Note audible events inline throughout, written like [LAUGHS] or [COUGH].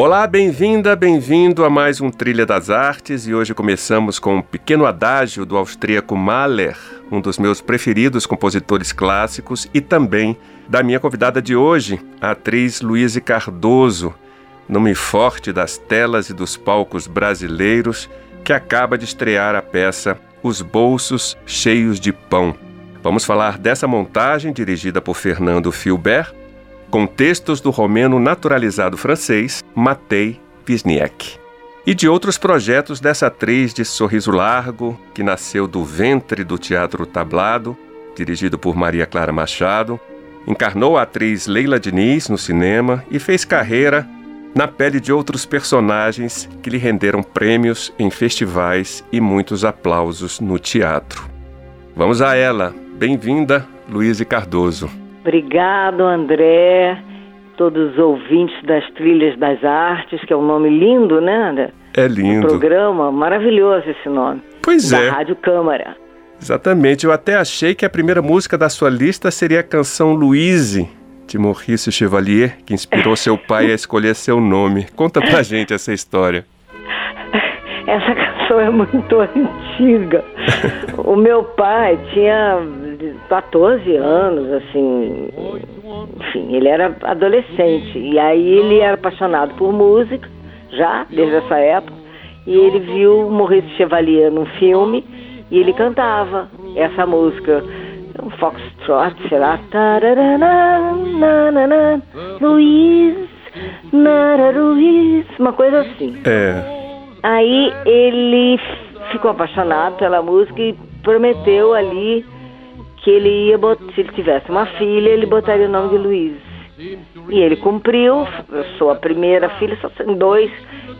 Olá, bem-vinda, bem-vindo a mais um Trilha das Artes e hoje começamos com um pequeno adágio do austríaco Mahler, um dos meus preferidos compositores clássicos e também da minha convidada de hoje, a atriz Luíse Cardoso, nome forte das telas e dos palcos brasileiros, que acaba de estrear a peça Os Bolsos Cheios de Pão. Vamos falar dessa montagem dirigida por Fernando Filbert com textos do romeno naturalizado francês Matei Wisniewski. E de outros projetos dessa atriz de sorriso largo, que nasceu do ventre do teatro tablado, dirigido por Maria Clara Machado, encarnou a atriz Leila Diniz no cinema e fez carreira na pele de outros personagens que lhe renderam prêmios em festivais e muitos aplausos no teatro. Vamos a ela. Bem-vinda, Luíse Cardoso. Obrigado, André, todos os ouvintes das Trilhas das Artes, que é um nome lindo, né, André? É lindo. Um programa maravilhoso esse nome. Pois da é. Da Rádio Câmara. Exatamente. Eu até achei que a primeira música da sua lista seria a canção Louise, de Maurice Chevalier, que inspirou seu pai a escolher seu nome. Conta pra [LAUGHS] gente essa história. Essa canção [LAUGHS] é muito antiga. [LAUGHS] o meu pai tinha 14 anos, assim, enfim, ele era adolescente. E aí ele era apaixonado por música, já, desde essa época. E ele viu Maurice Chevalier num filme e ele cantava essa música. Um foxtrot, sei lá. Luiz, Luiz, uma coisa assim. É. Aí ele ficou apaixonado pela música e prometeu ali que ele ia botar, se ele tivesse uma filha, ele botaria o nome de Luiz. E ele cumpriu, eu sou a primeira filha, só tem dois,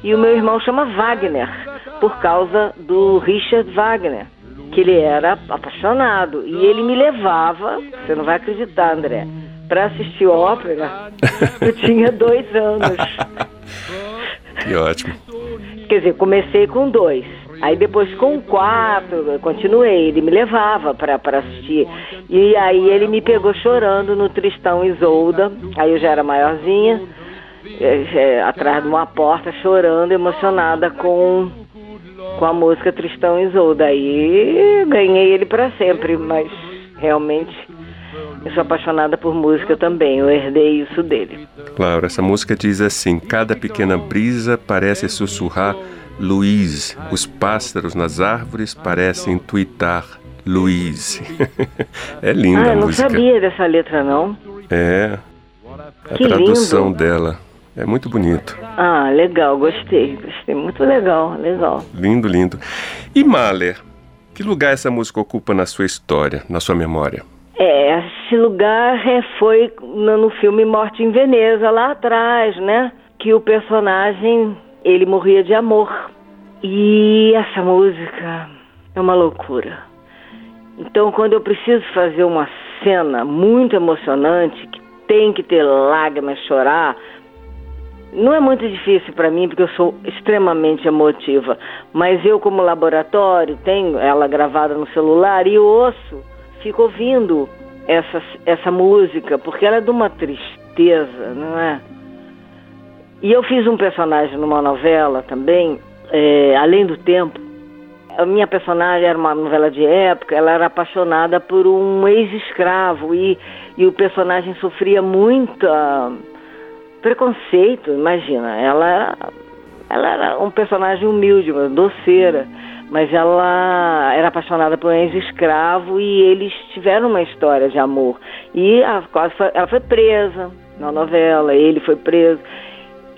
e o meu irmão chama Wagner, por causa do Richard Wagner, que ele era apaixonado. E ele me levava, você não vai acreditar, André, para assistir ópera. [LAUGHS] Eu tinha dois anos. Que ótimo. Quer dizer, comecei com dois. Aí depois com quatro, continuei, ele me levava para assistir. E aí ele me pegou chorando no Tristão Isolda, aí eu já era maiorzinha, é, é, atrás de uma porta, chorando, emocionada com, com a música Tristão Isolda. Aí ganhei ele para sempre, mas realmente eu sou apaixonada por música também, eu herdei isso dele. Claro, essa música diz assim: cada pequena brisa parece sussurrar Luiz. Os pássaros nas árvores parecem tuitar Luiz. [LAUGHS] é linda ah, a eu não música. sabia dessa letra, não. É. A Que tradução lindo. dela. É muito bonito. Ah, legal, gostei, gostei. Muito legal, legal. Lindo, lindo. E Mahler? Que lugar essa música ocupa na sua história, na sua memória? É, esse lugar foi no, no filme Morte em Veneza, lá atrás, né? Que o personagem, ele morria de amor. E essa música é uma loucura. Então, quando eu preciso fazer uma cena muito emocionante, que tem que ter lágrimas, chorar, não é muito difícil para mim, porque eu sou extremamente emotiva. Mas eu, como laboratório, tenho ela gravada no celular e ouço, fico ouvindo essa, essa música, porque ela é de uma tristeza, não é? E eu fiz um personagem numa novela também, é, Além do Tempo. A minha personagem era uma novela de época, ela era apaixonada por um ex-escravo e, e o personagem sofria muita preconceito, imagina. Ela ela era um personagem humilde, uma doceira, mas ela era apaixonada por um ex-escravo e eles tiveram uma história de amor. E a, quase foi- ela foi presa na novela, ele foi preso.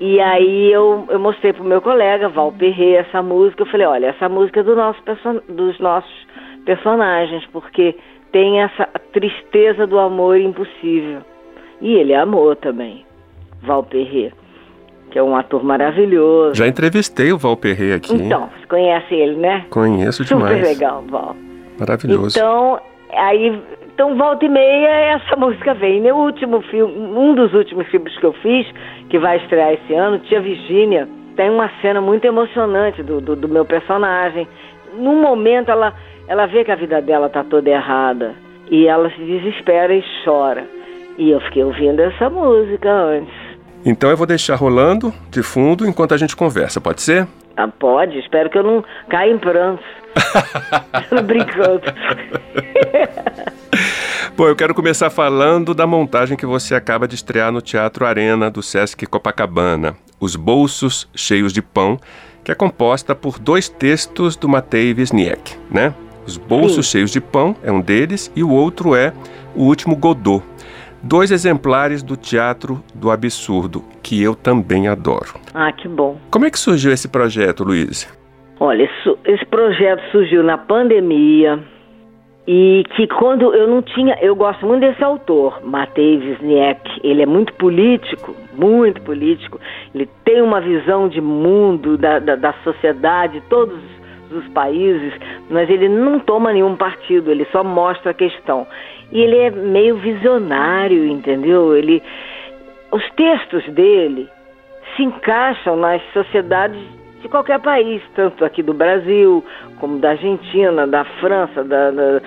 E aí eu, eu mostrei pro meu colega, Val Perret, essa música. Eu falei, olha, essa música é do nosso dos nossos personagens, porque tem essa tristeza do amor impossível. E ele amou também, Val Perret. Que é um ator maravilhoso. Já entrevistei o Val Perret aqui. Então, você conhece ele, né? Conheço demais. Super legal, Val. Maravilhoso. Então, aí, então volta e meia essa música vem. Meu último filme, um dos últimos filmes que eu fiz, que vai estrear esse ano, Tia Virgínia, tem uma cena muito emocionante do, do, do meu personagem. Num momento ela, ela vê que a vida dela tá toda errada e ela se desespera e chora. E eu fiquei ouvindo essa música antes. Então eu vou deixar rolando de fundo enquanto a gente conversa, pode ser? Ah, pode. Espero que eu não caia em prantos. [LAUGHS] Brincando. [LAUGHS] Bom, eu quero começar falando da montagem que você acaba de estrear no Teatro Arena do Sesc Copacabana, Os Bolsos Cheios de Pão, que é composta por dois textos do Matei Wisniewski, né? Os Bolsos Sim. Cheios de Pão é um deles e o outro é O Último Godot. Dois exemplares do Teatro do Absurdo, que eu também adoro. Ah, que bom. Como é que surgiu esse projeto, Luiz? Olha, esse projeto surgiu na pandemia e que quando eu não tinha, eu gosto muito desse autor, Matei Wisniewski, ele é muito político, muito político, ele tem uma visão de mundo, da, da, da sociedade, todos os países, mas ele não toma nenhum partido, ele só mostra a questão. E ele é meio visionário, entendeu? Ele, os textos dele se encaixam nas sociedades de qualquer país, tanto aqui do Brasil, como da Argentina, da França, da, da,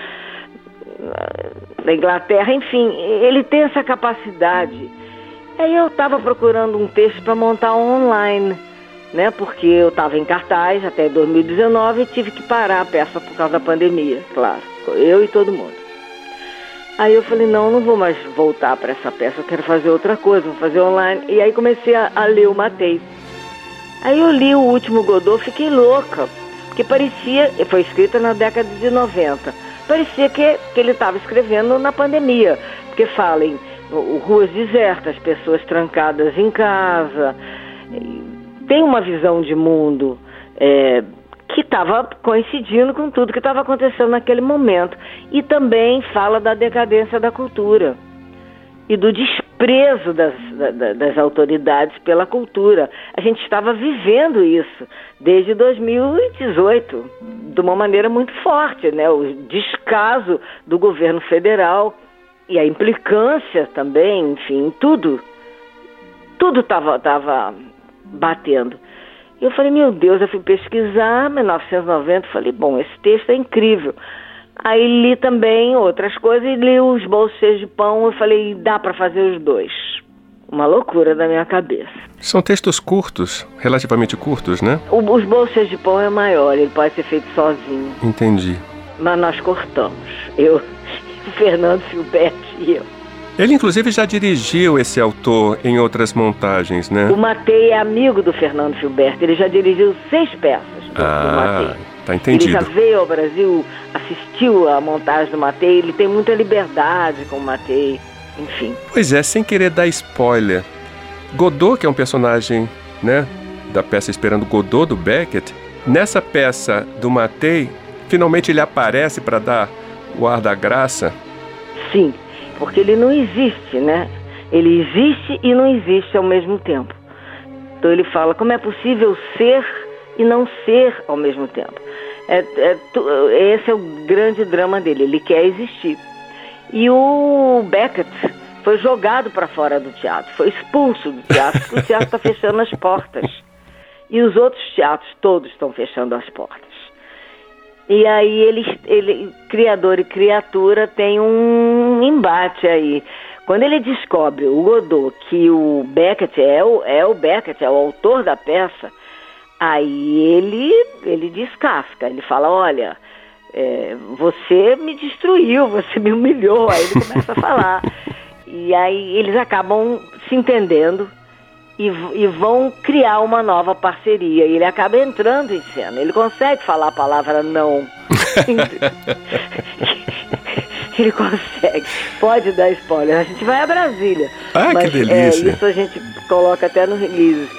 da Inglaterra, enfim, ele tem essa capacidade. Aí eu estava procurando um texto para montar online né? Porque eu estava em cartaz até 2019 e tive que parar a peça por causa da pandemia, claro. Eu e todo mundo. Aí eu falei, não, não vou mais voltar para essa peça, eu quero fazer outra coisa, vou fazer online. E aí comecei a, a ler o Matei. Aí eu li o último Godot, fiquei louca, porque parecia, foi escrita na década de 90, parecia que, que ele estava escrevendo na pandemia, porque fala em ruas desertas, pessoas trancadas em casa, tem uma visão de mundo é, estava coincidindo com tudo que estava acontecendo naquele momento. E também fala da decadência da cultura e do desprezo das, das, autoridades pela cultura. A gente estava vivendo isso desde 2018, de uma maneira muito forte, né? O descaso do governo federal e a implicância também, enfim, tudo. Tudo estava tava batendo. Eu falei, meu Deus, eu fui pesquisar, 1990, falei, bom, esse texto é incrível. Aí li também outras coisas e li os bolsos de pão, eu falei, dá para fazer os dois. Uma loucura da minha cabeça. São textos curtos, relativamente curtos, né? O, os bolsos de pão é maior, ele pode ser feito sozinho. Entendi. Mas nós cortamos. Eu, [LAUGHS] o Fernando Filberti e eu. Ele, inclusive, já dirigiu esse autor em outras montagens, né? O Matei é amigo do Fernando Gilberto. Ele já dirigiu seis peças do, ah, do Matei. Tá entendido. Ele já veio ao Brasil, assistiu à montagem do Matei. Ele tem muita liberdade com o Matei, enfim. Pois é, sem querer dar spoiler. Godot, que é um personagem, né, da peça Esperando Godot, do Beckett, nessa peça do Matei, finalmente ele aparece para dar o ar da graça. Sim, porque ele não existe, né? Ele existe e não existe ao mesmo tempo. Então ele fala como é possível ser e não ser ao mesmo tempo. É, é, esse é o grande drama dele. Ele quer existir. E o Beckett foi jogado para fora do teatro, foi expulso do teatro, porque o teatro está fechando as portas. [LAUGHS] E os outros teatros todos estão fechando as portas. E aí ele, ele, criador e criatura, tem um embate aí. Quando ele descobre o Godot que o Beckett é o, é o Beckett, é o autor da peça, aí ele, ele descasca, ele fala, olha, é, você me destruiu, você me humilhou, aí ele começa a falar. [LAUGHS] E aí eles acabam se entendendo e, e, vão criar uma nova parceria. E ele acaba entrando em cena. Ele consegue falar a palavra não. [LAUGHS] ele consegue. Pode dar spoiler. A gente vai a Brasília. Ah, mas, que delícia. É, isso a gente coloca até no release.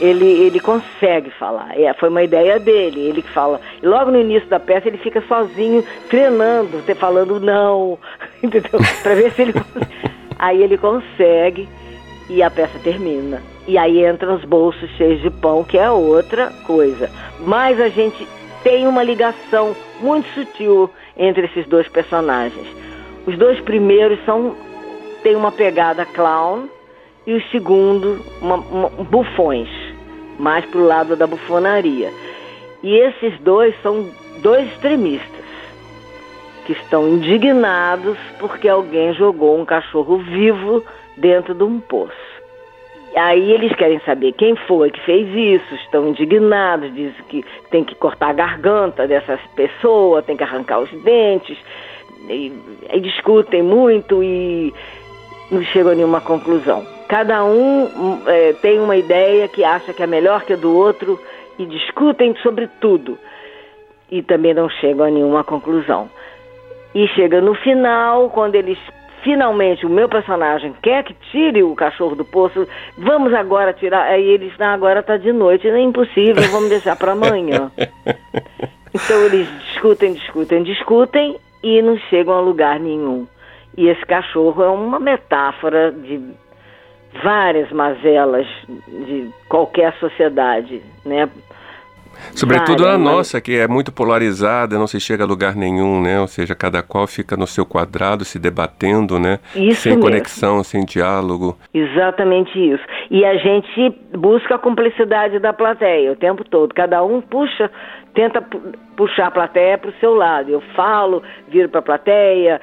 Ele, ele consegue falar. É, foi uma ideia dele. Ele que fala. E logo no início da peça ele fica sozinho, treinando, falando não. [LAUGHS] Entendeu? Pra ver se ele. [LAUGHS] Aí ele consegue e a peça termina. E aí entram os bolsos cheios de pão, que é outra coisa. Mas a gente tem uma ligação muito sutil entre esses dois personagens. Os dois primeiros são têm uma pegada clown e o segundo uma, uma, bufões, mais pro lado da bufonaria. E esses dois são dois extremistas que estão indignados porque alguém jogou um cachorro vivo dentro de um poço. Aí eles querem saber quem foi que fez isso, estão indignados, dizem que tem que cortar a garganta dessas pessoas, tem que arrancar os dentes, e, e discutem muito e não chegam a nenhuma conclusão. Cada um é, tem uma ideia que acha que é melhor que a do outro e discutem sobre tudo e também não chegam a nenhuma conclusão. E chega no final, quando eles finalmente o meu personagem quer que tire o cachorro do poço, vamos agora tirar. Aí eles, não, agora está de noite, é impossível, vamos deixar para amanhã. [LAUGHS] Então eles discutem, discutem, discutem e não chegam a lugar nenhum. E esse cachorro é uma metáfora de várias mazelas de qualquer sociedade, né? Sobretudo a nossa, que é muito polarizada, não se chega a lugar nenhum, né? Ou seja, cada qual fica no seu quadrado se debatendo, né? Isso sem mesmo. conexão, sem diálogo. Exatamente isso. E a gente busca a cumplicidade da plateia o tempo todo. Cada um puxa, tenta puxar a plateia para o seu lado. Eu falo, viro para a plateia.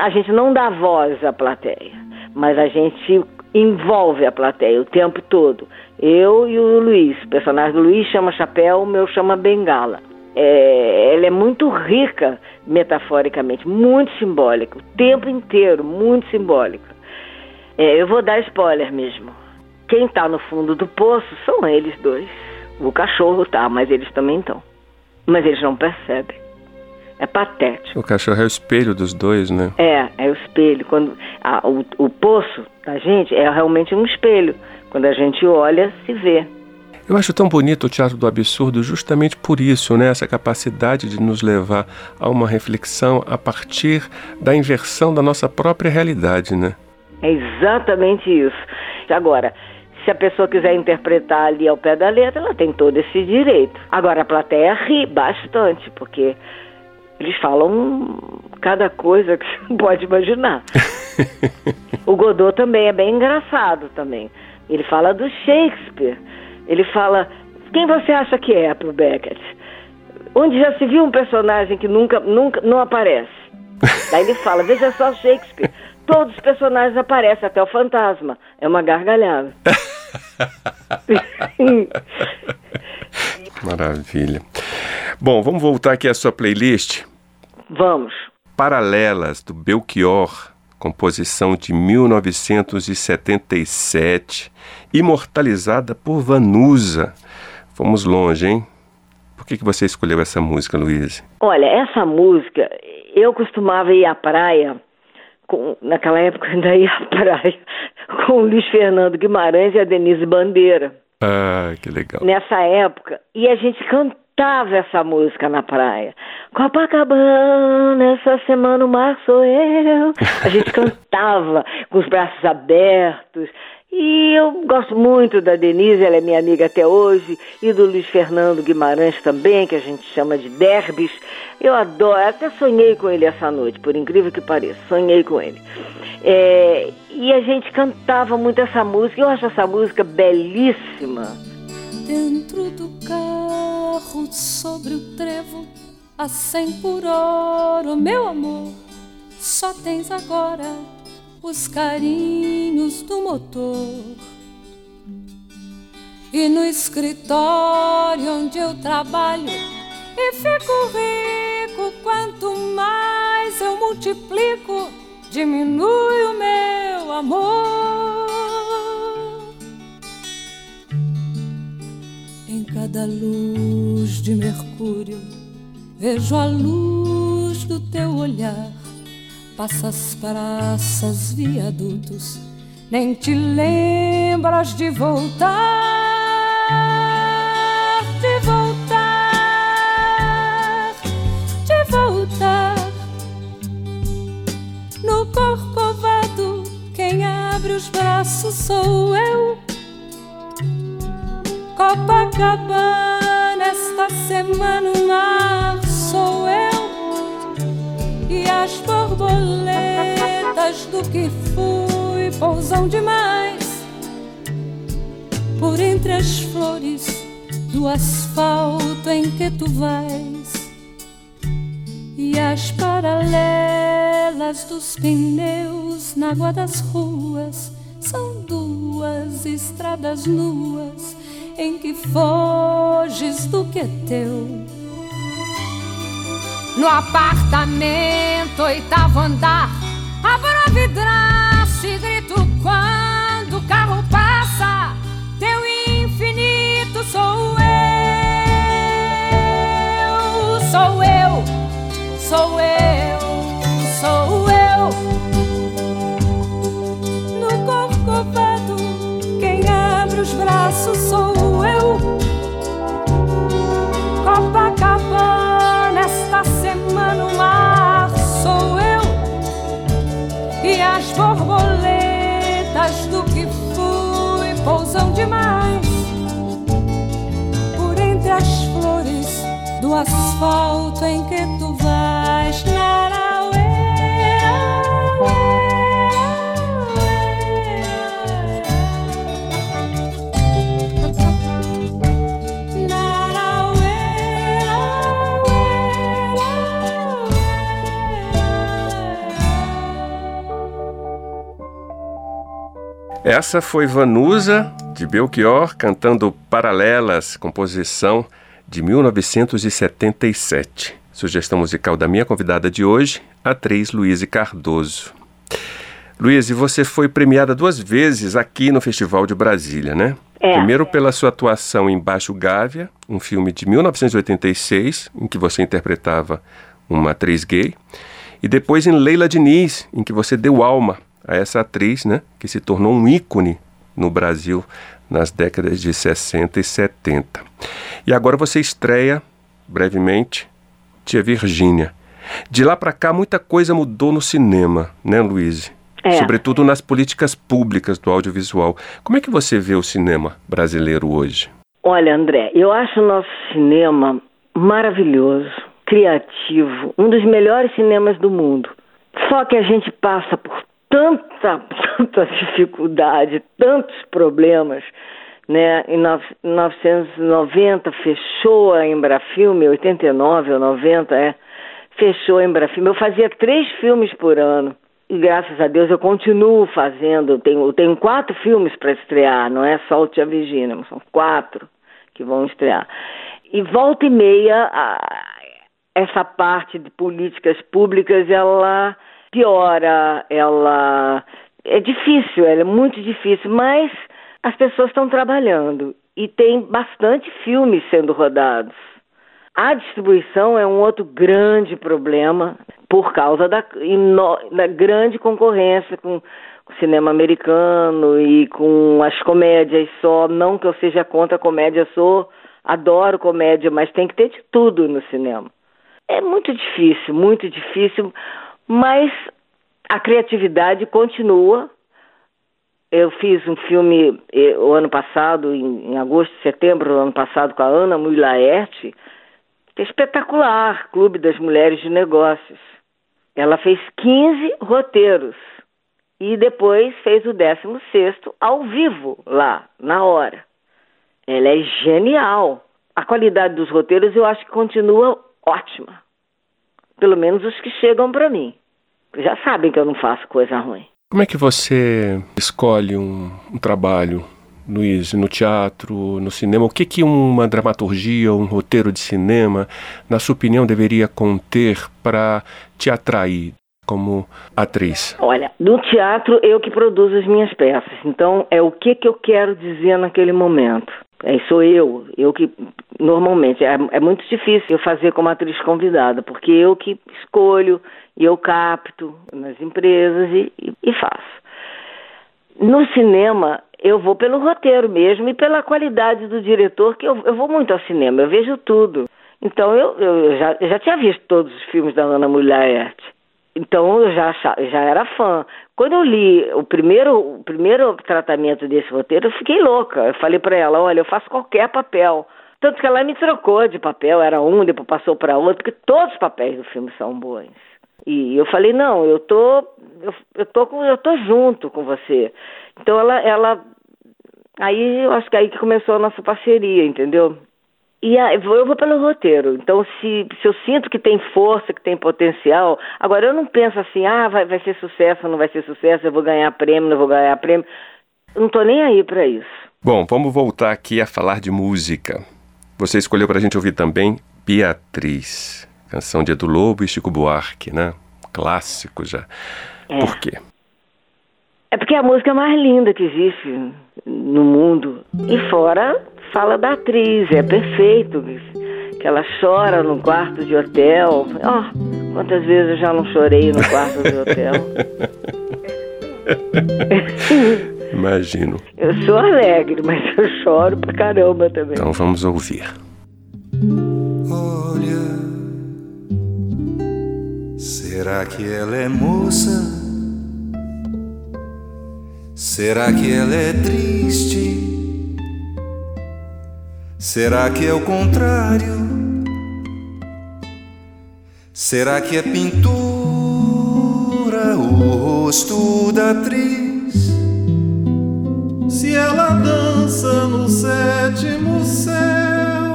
A gente não dá voz à plateia, mas a gente envolve a plateia o tempo todo. Eu e o Luiz. O personagem do Luiz chama Chapéu, o meu chama Bengala. É, ela é muito rica metaforicamente, muito simbólica, o tempo inteiro, muito simbólica. É, eu vou dar spoiler mesmo. Quem está no fundo do poço são eles dois. O cachorro tá, mas eles também estão. Mas eles não percebem. É patético. O cachorro é o espelho dos dois, né? É, é o espelho. Quando a, o, o poço da gente é realmente um espelho. Quando a gente olha, se vê. Eu acho tão bonito o teatro do absurdo justamente por isso, né? Essa capacidade de nos levar a uma reflexão a partir da inversão da nossa própria realidade, né? É exatamente isso. Agora, se a pessoa quiser interpretar ali ao pé da letra, ela tem todo esse direito. Agora, a plateia ri bastante, porque eles falam cada coisa que você [LAUGHS] pode imaginar. o Godot também é bem engraçado também. Ele fala do Shakespeare. Ele fala quem você acha que é pro Beckett? Onde já se viu um personagem que nunca, nunca não aparece? [LAUGHS] Daí ele fala, veja só Shakespeare. Todos os personagens aparecem, até o fantasma. É uma gargalhada. [LAUGHS] Maravilha. Bom, vamos voltar aqui à sua playlist. Vamos. Paralelas do Belchior, composição de 1977, imortalizada por Vanusa. Fomos longe, hein? Por que, que você escolheu essa música, Luiz? Olha, essa música, eu costumava ir à praia, com, naquela época eu ainda ia à praia, [LAUGHS] com o Luiz Fernando Guimarães e a Denise Bandeira. Ah, que legal. Nessa época, e a gente cantava essa música na praia. Copacabana, essa semana o mar sou eu. A gente [LAUGHS] cantava com os braços abertos. E eu gosto muito da Denise, ela é minha amiga até hoje, e do Luiz Fernando Guimarães também, que a gente chama de Derbys. Eu adoro, até sonhei com ele essa noite, por incrível que pareça, sonhei com ele. É, e a gente cantava muito essa música, eu acho essa música belíssima. Dentro do carro, sobre o trevo, a cem por hora, meu amor, só tens agora os carinhos do motor. E no escritório onde eu trabalho e fico rico, quanto mais eu multiplico, diminui o meu amor. Cada luz de Mercúrio, vejo a luz do teu olhar Passas praças, viadutos, nem te lembras de voltar, de voltar, de voltar. No corcovado, quem abre os braços braços sou eu. Copacabana, esta semana o mar sou eu. E as borboletas do que fui pousam demais. Por entre as flores do asfalto em que tu vais. E as paralelas dos pneus na água das ruas. São duas estradas nuas em que foges do que é teu. No apartamento, oitavo andar, abro a vidraça e grito quando o carro passa. Teu infinito sou eu, sou eu, sou eu, demais por entre as flores do asfalto em que tu vais. Narauê, Essa foi Vanusa, de Belchior, cantando Paralelas, composição de 1977. Sugestão musical da minha convidada de hoje, atriz Luíse Cardoso. Luíse, você foi premiada duas vezes aqui no Festival de Brasília, né? É. Primeiro pela sua atuação em Baixo Gávea, um filme de 1986, em que você interpretava uma atriz gay, e depois em Leila Diniz, em que você deu alma a essa atriz, né, que se tornou um ícone no Brasil nas décadas de 60 e 70. E agora você estreia, brevemente, Tia Virgínia. De lá para cá, muita coisa mudou no cinema, né, Luíse? É. Sobretudo nas políticas públicas do audiovisual. Como é que você vê o cinema brasileiro hoje? Olha, André, eu acho o nosso cinema maravilhoso, criativo, um dos melhores cinemas do mundo. Só que a gente passa por tanta, [LAUGHS] tanta dificuldade, tantos problemas, né? Em nove- 1990 fechou a Embrafilme, 89 ou 90, é, fechou a Embrafilme. Eu fazia três filmes por ano. E graças a Deus eu continuo fazendo. Tenho, tenho quatro filmes para estrear, não é só o Tia Virgínia, são quatro que vão estrear. E volta e meia, a- essa parte de políticas públicas, ela piora, ela é difícil, ela é muito difícil, mas as pessoas estão trabalhando e tem bastante filmes sendo rodados. A distribuição é um outro grande problema por causa da, da grande concorrência com o cinema americano e com as comédias só. Não que eu seja contra a comédia, sou, adoro comédia, mas tem que ter de tudo no cinema. É muito difícil, muito difícil, mas a criatividade continua. Eu fiz um filme eh, o ano passado, em, em agosto, setembro do ano passado, com a Ana Mui Laerte, que é espetacular, Clube das Mulheres de Negócios. Ela fez 15 roteiros e depois fez o 16º ao vivo, lá, na hora. Ela é genial. A qualidade dos roteiros eu acho que continua ótima. Pelo menos os que chegam para mim. Já sabem que eu não faço coisa ruim. Como é que você escolhe um, um trabalho, Luiz, no teatro, no cinema? O que, que uma dramaturgia, um roteiro de cinema, na sua opinião, deveria conter para te atrair como atriz? Olha, no teatro eu que produzo as minhas peças. Então é o que, que eu quero dizer naquele momento. É, sou eu, eu que normalmente é, é muito difícil eu fazer como atriz convidada, porque eu que escolho e eu capto nas empresas e, e, e faço. No cinema eu vou pelo roteiro mesmo e pela qualidade do diretor, que eu, eu vou muito ao cinema, eu vejo tudo. Então eu, eu já, eu já tinha visto todos os filmes da Ana Mulher Então eu já, já era fã. Quando eu li o primeiro, o primeiro tratamento desse roteiro, eu fiquei louca. Eu falei para ela: olha, eu faço qualquer papel. Tanto que ela me trocou de papel, era um, depois passou para outro, porque todos os papéis do filme são bons. E eu falei: não, eu tô, eu, eu tô, com, eu tô junto com você. Então ela, ela, aí eu acho que aí que começou a nossa parceria, entendeu? E eu vou pelo roteiro. Então, se, se eu sinto que tem força, que tem potencial, agora eu não penso assim, ah, vai, vai ser sucesso, não vai ser sucesso, eu vou ganhar prêmio, não vou ganhar prêmio. Eu não estou nem aí para isso. Bom, vamos voltar aqui a falar de música. Você escolheu para a gente ouvir também Beatriz, canção de Edu Lobo e Chico Buarque, né? Clássico já. É. Por quê? É porque é a música mais linda que existe no mundo. E fora fala da atriz, é perfeito. Que ela chora no quarto de hotel. Oh, quantas vezes eu já não chorei no quarto de hotel? [LAUGHS] Imagino. Eu sou alegre, mas eu choro pra caramba também. Então vamos ouvir. Olha, será que ela é moça? Será que ela é triste? Será que é o contrário? Será que é pintura o rosto da atriz? Se ela dança no sétimo céu,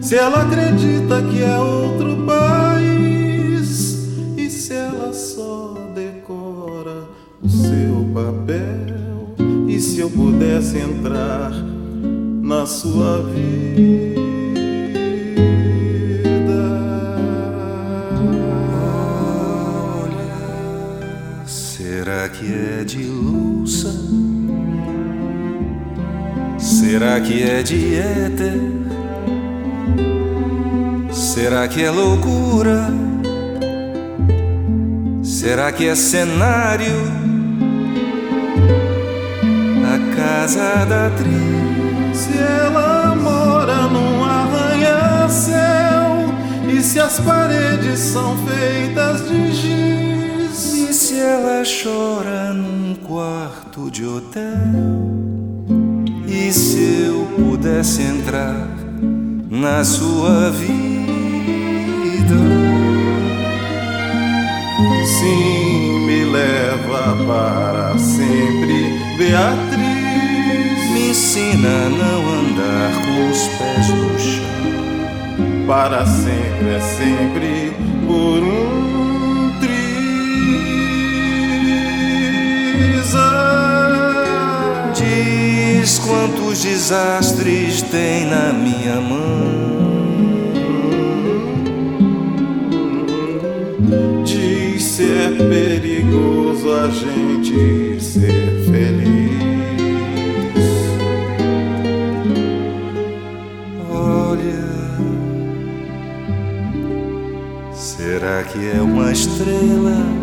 se ela acredita que é outro país, e se ela só decora o seu papel, e se eu pudesse entrar na sua vida. Olha, será que é de louça? Será que é de éter? Será que é loucura? Será que é cenário? A casa da se ela mora num arranha-céu e se as paredes são feitas de giz. E se ela chora num quarto de hotel? E se eu pudesse entrar na sua vida? Sim, me leva para sempre, Beatriz ensina a não os pés no chão. Para sempre é sempre por um triz. Diz quantos desastres tem na minha mão. Diz se é perigoso a gente que é uma estrela?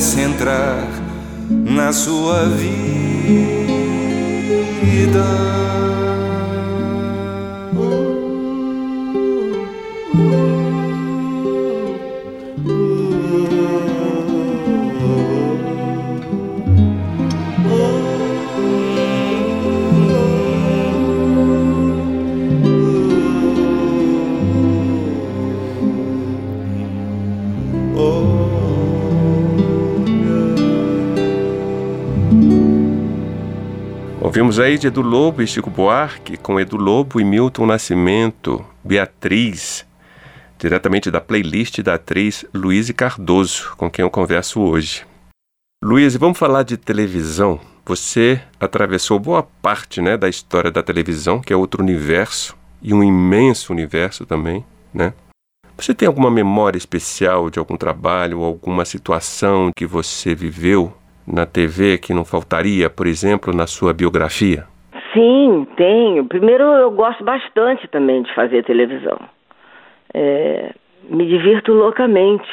Pudesse entrar na sua vida. Ouvimos aí de Edu Lobo e Chico Buarque, com Edu Lobo e Milton Nascimento, Beatriz, diretamente da playlist da atriz Luíse Cardoso, com quem eu converso hoje. Luíse, vamos falar de televisão. Você atravessou boa parte né, da história da televisão, que é outro universo, e um imenso universo também, né? Você tem alguma memória especial de algum trabalho alguma situação que você viveu na TV que não faltaria, por exemplo, na sua biografia? Sim, tenho. Primeiro, eu gosto bastante também de fazer televisão. É, me divirto loucamente,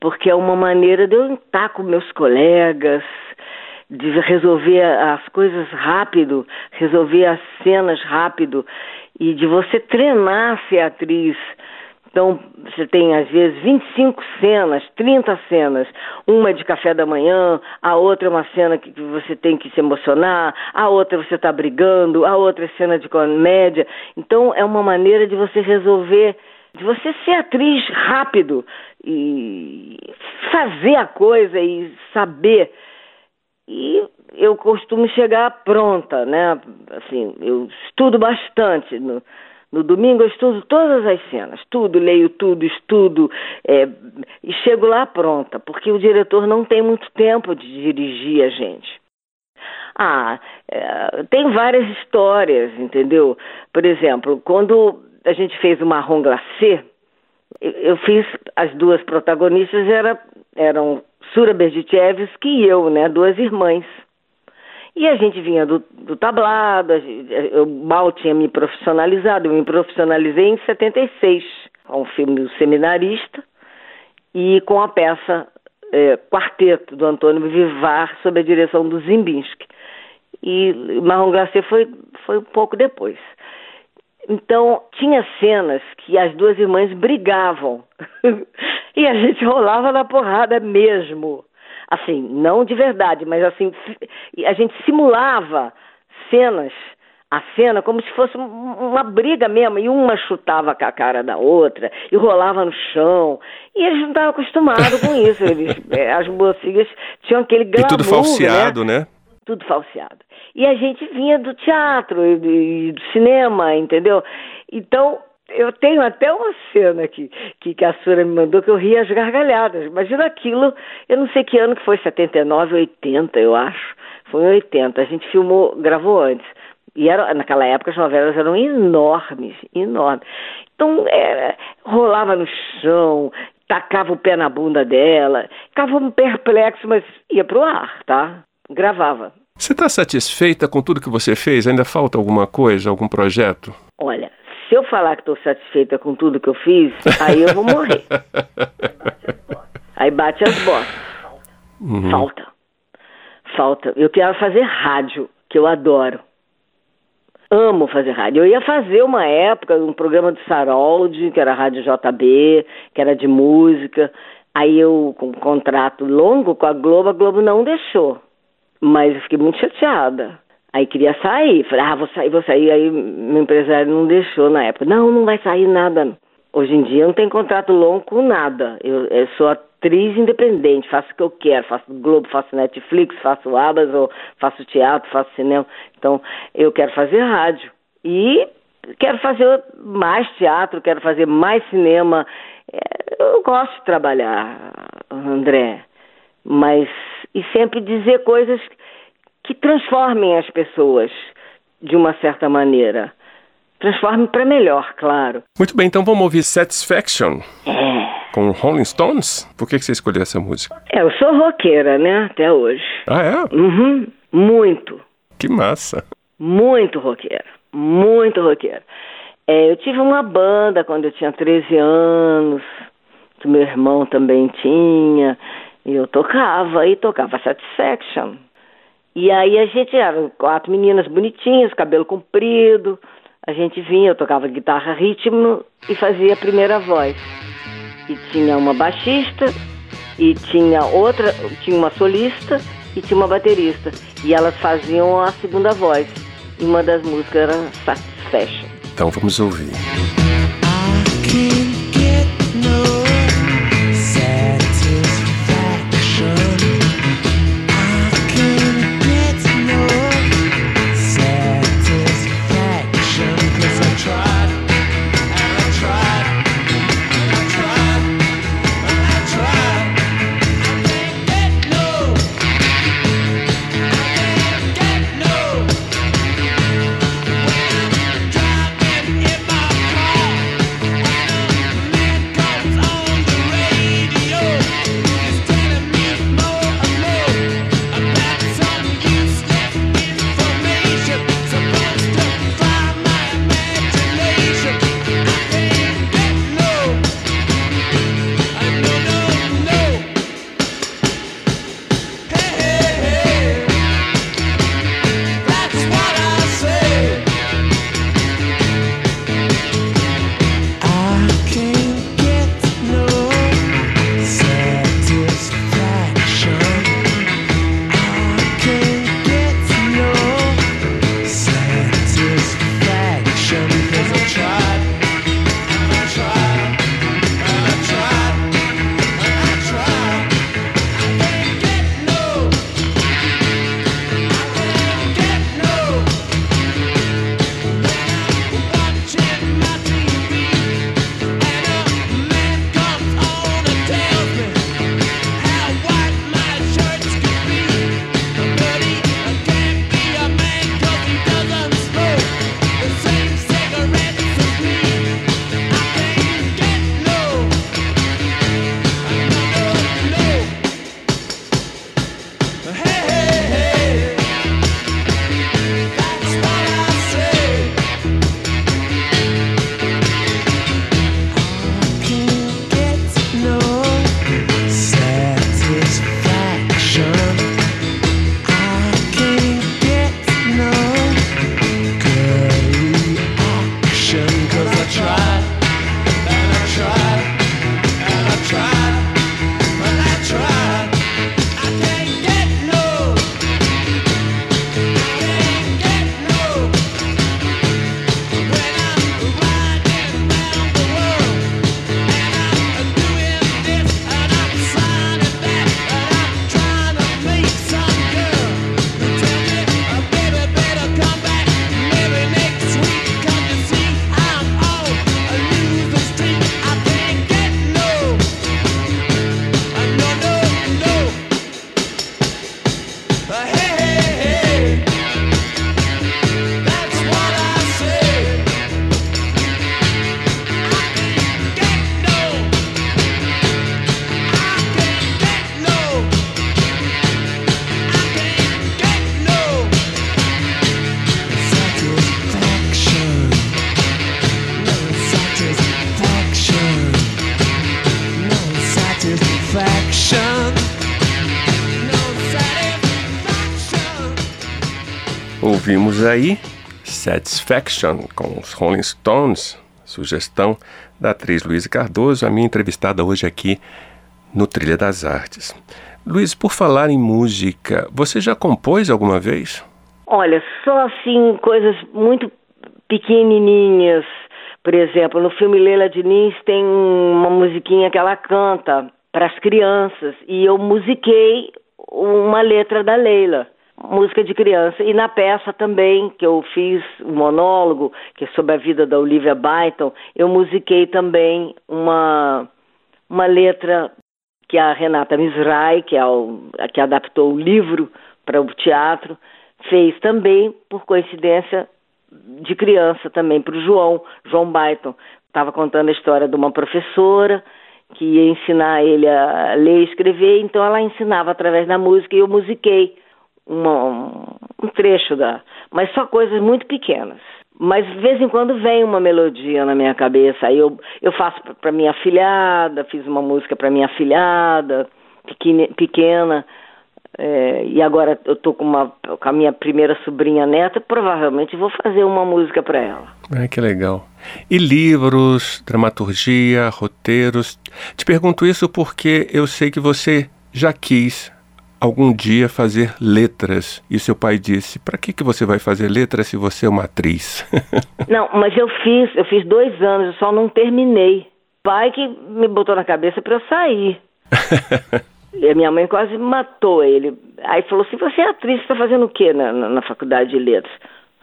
porque é uma maneira de eu estar com meus colegas, de resolver as coisas rápido, resolver as cenas rápido e de você treinar ser atriz. Então, você tem às vezes 25 cenas, 30 cenas. Uma de café da manhã, a outra é uma cena que você tem que se emocionar, a outra você está brigando, a outra é cena de comédia. Então, é uma maneira de você resolver, de você ser atriz rápido e fazer a coisa e saber. E eu costumo chegar pronta, né? Assim, eu estudo bastante. No, no domingo eu estudo todas as cenas, tudo, leio tudo, estudo é, e chego lá pronta, porque o diretor não tem muito tempo de dirigir a gente. Ah, é, tem várias histórias, entendeu? Por exemplo, quando a gente fez o Marrom Glacé, eu fiz as duas protagonistas era, eram Sura Berdichevsky e eu, né, duas irmãs. E a gente vinha do, do tablado, eu mal tinha me profissionalizado, eu me profissionalizei em 76, com o filme O Seminarista e com a peça é, Quarteto, do Antônio Vivar, sob a direção do Zimbinski. E Marrom Glacé foi, foi um pouco depois. Então, tinha cenas que as duas irmãs brigavam. [LAUGHS] e a gente rolava na porrada mesmo assim, não de verdade, mas assim, a gente simulava cenas, a cena como se fosse uma briga mesmo, e uma chutava com a cara da outra, e rolava no chão, e eles não estavam acostumados com isso, [LAUGHS] eles, é, as mocinhas tinham aquele glamour, E tudo falseado, né? né? Tudo falseado. E a gente vinha do teatro e do cinema, entendeu? Então, eu tenho até uma cena aqui que, que a Sura me mandou que eu ria as gargalhadas. Imagina aquilo, eu não sei que ano que foi, 79, 80, eu acho. Foi em 80. A gente filmou, gravou antes. E era, naquela época as novelas eram enormes, enormes. Então, era, rolava no chão, tacava o pé na bunda dela, ficava um perplexo, mas ia pro ar, tá? Gravava. Você está satisfeita com tudo que você fez? Ainda falta alguma coisa, algum projeto? Olha, se eu falar que estou satisfeita com tudo que eu fiz, aí eu vou morrer. [LAUGHS] aí bate as botas. Uhum. Falta. Falta. Eu quero fazer rádio, que eu adoro. Amo fazer rádio. Eu ia fazer uma época um programa do Sarold, que era a Rádio JB, que era de música. Aí eu, com um contrato longo com a Globo, a Globo não deixou. Mas eu fiquei muito chateada. Aí queria sair, falei, ah, vou sair, vou sair. Aí meu empresário não deixou na época. Não, não vai sair nada. Hoje em dia não tem contrato longo com nada. Eu, eu sou atriz independente, faço o que eu quero, faço Globo, faço Netflix, faço Amazon, faço teatro, faço cinema. Então, eu quero fazer rádio. E quero fazer mais teatro, quero fazer mais cinema. É, eu gosto de trabalhar, André. Mas, e sempre dizer coisas que transformem as pessoas de uma certa maneira. Transforme para melhor, claro. Muito bem, então vamos ouvir Satisfaction. É. Com Rolling Stones? Por que você escolheu essa música? É, eu sou roqueira, né? Até hoje. Ah, é? Uhum. Muito. Que massa. Muito roqueira. Muito roqueira. É, eu tive uma banda quando eu tinha 13 anos, que meu irmão também tinha, e eu tocava, e tocava Satisfaction. E aí a gente era quatro meninas bonitinhas, cabelo comprido. A gente vinha, eu tocava guitarra ritmo e fazia a primeira voz. E tinha uma baixista, e tinha outra, tinha uma solista e tinha uma baterista. E elas faziam a segunda voz. E uma das músicas era Satisfaction. Então vamos ouvir. Satisfaction com os Rolling Stones, sugestão da atriz Luiz Cardoso, a minha entrevistada hoje aqui no Trilha das Artes. Luiz, por falar em música, você já compôs alguma vez? Olha, só assim, coisas muito pequenininhas. Por exemplo, no filme Leila Diniz tem uma musiquinha que ela canta para as crianças e eu musiquei uma letra da Leila, música de criança. E na peça também, que eu fiz um monólogo, que é sobre a vida da Olivia Byton, eu musiquei também uma, uma letra que a Renata Misrai, que, é o, que adaptou o livro para o teatro, fez também, por coincidência, de criança também, para o João, João Byton. Estava contando a história de uma professora que ia ensinar ele a ler e escrever, então ela ensinava através da música e eu musiquei uma, um trecho da. Mas só coisas muito pequenas. Mas de vez em quando vem uma melodia na minha cabeça. Aí eu, eu faço para minha filhada, fiz uma música para minha filhada, pequena. pequena é, e agora eu tô com, uma, com a minha primeira sobrinha neta, provavelmente vou fazer uma música para ela. Ah, que legal. E livros, dramaturgia, roteiros? Te pergunto isso porque eu sei que você já quis algum dia fazer letras. E seu pai disse: "Para que que você vai fazer letras se você é uma atriz?" [LAUGHS] não, mas eu fiz, eu fiz dois anos, eu só não terminei. Pai que me botou na cabeça para eu sair. [LAUGHS] e a minha mãe quase matou ele. Aí falou assim: "Você é atriz, está fazendo o quê na, na, na faculdade de letras?"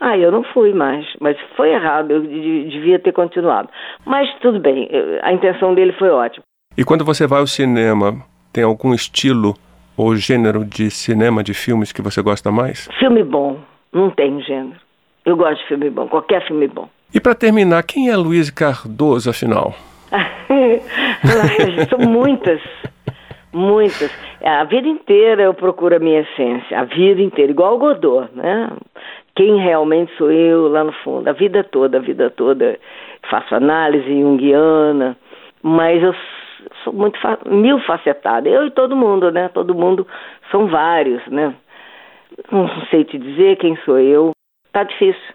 Ah, eu não fui mais, mas foi errado, eu devia ter continuado. Mas tudo bem, a intenção dele foi ótima. E quando você vai ao cinema, tem algum estilo ou gênero de cinema, de filmes que você gosta mais? Filme bom, não tem gênero. Eu gosto de filme bom, qualquer filme bom. E para terminar, quem é Luiz Cardoso, afinal? [LAUGHS] São muitas, muitas. A vida inteira eu procuro a minha essência, a vida inteira, igual o Godot, né? Quem realmente sou eu lá no fundo, a vida toda, a vida toda. Faço análise junguiana, mas eu sou muito mil facetada. Eu e todo mundo, né? Todo mundo são vários, né? Não sei te dizer quem sou eu. Tá difícil.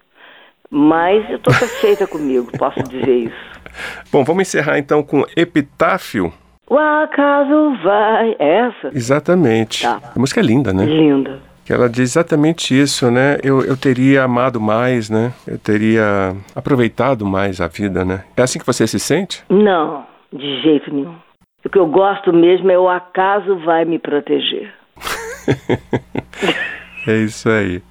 Mas eu estou satisfeita [LAUGHS] comigo, posso dizer isso. Bom, vamos encerrar então com Epitáfio. O acaso vai. Essa? Exatamente. Tá. A música é linda, né? Linda. Que ela diz exatamente isso, né? Eu, eu teria amado mais, né? Eu teria aproveitado mais a vida, né? É assim que você se sente? Não. De jeito nenhum. O que eu gosto mesmo é o acaso vai me proteger. [LAUGHS] é isso aí.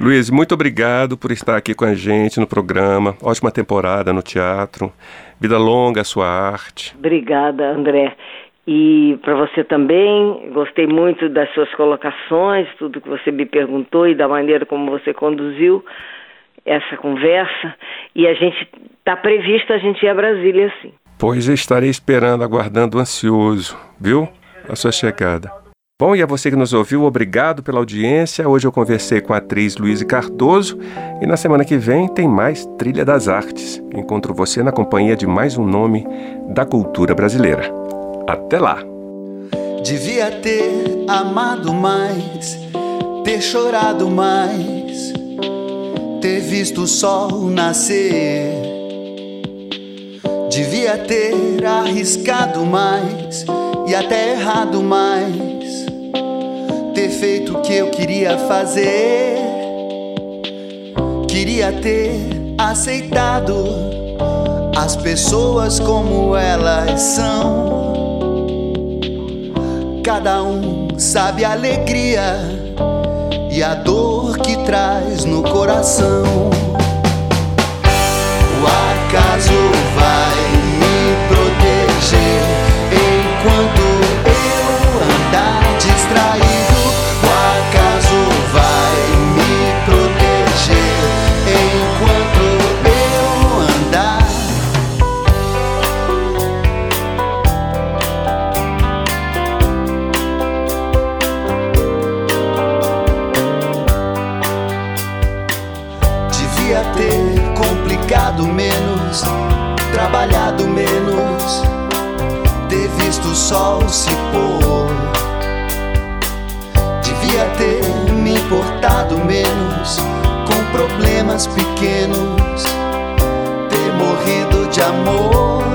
Luiz, muito obrigado por estar aqui com a gente no programa. Ótima temporada no teatro. Vida longa a sua arte. Obrigada, André. E para você também, gostei muito das suas colocações, tudo que você me perguntou e da maneira como você conduziu essa conversa. E a gente está previsto a gente ir a Brasília, sim. Pois estarei esperando, aguardando ansioso, viu? A sua chegada. Bom, e a você que nos ouviu, obrigado pela audiência. Hoje eu conversei com a atriz Luísa Cardoso e na semana que vem tem mais Trilha das Artes. Encontro você na companhia de mais um nome da cultura brasileira. Até lá! Devia ter amado mais, ter chorado mais, ter visto o sol nascer Devia ter arriscado mais e até errado mais. Ter feito o que eu queria fazer. Queria ter aceitado as pessoas como elas são. Cada um sabe a alegria e a dor que traz no coração. Acaso vai. Sol se pôr. Devia ter me importado menos problemas pequenos, ter morrido de amor.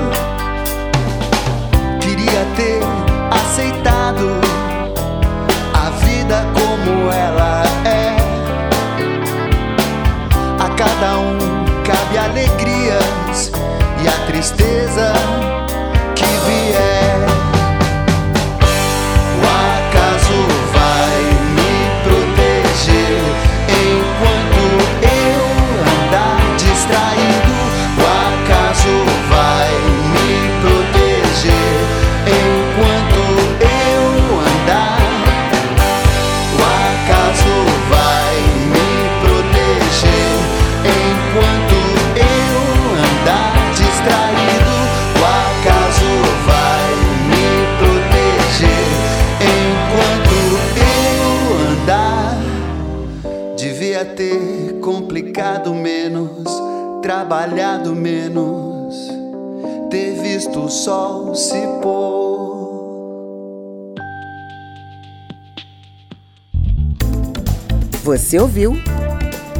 Você ouviu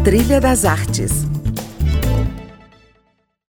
Trilha das Artes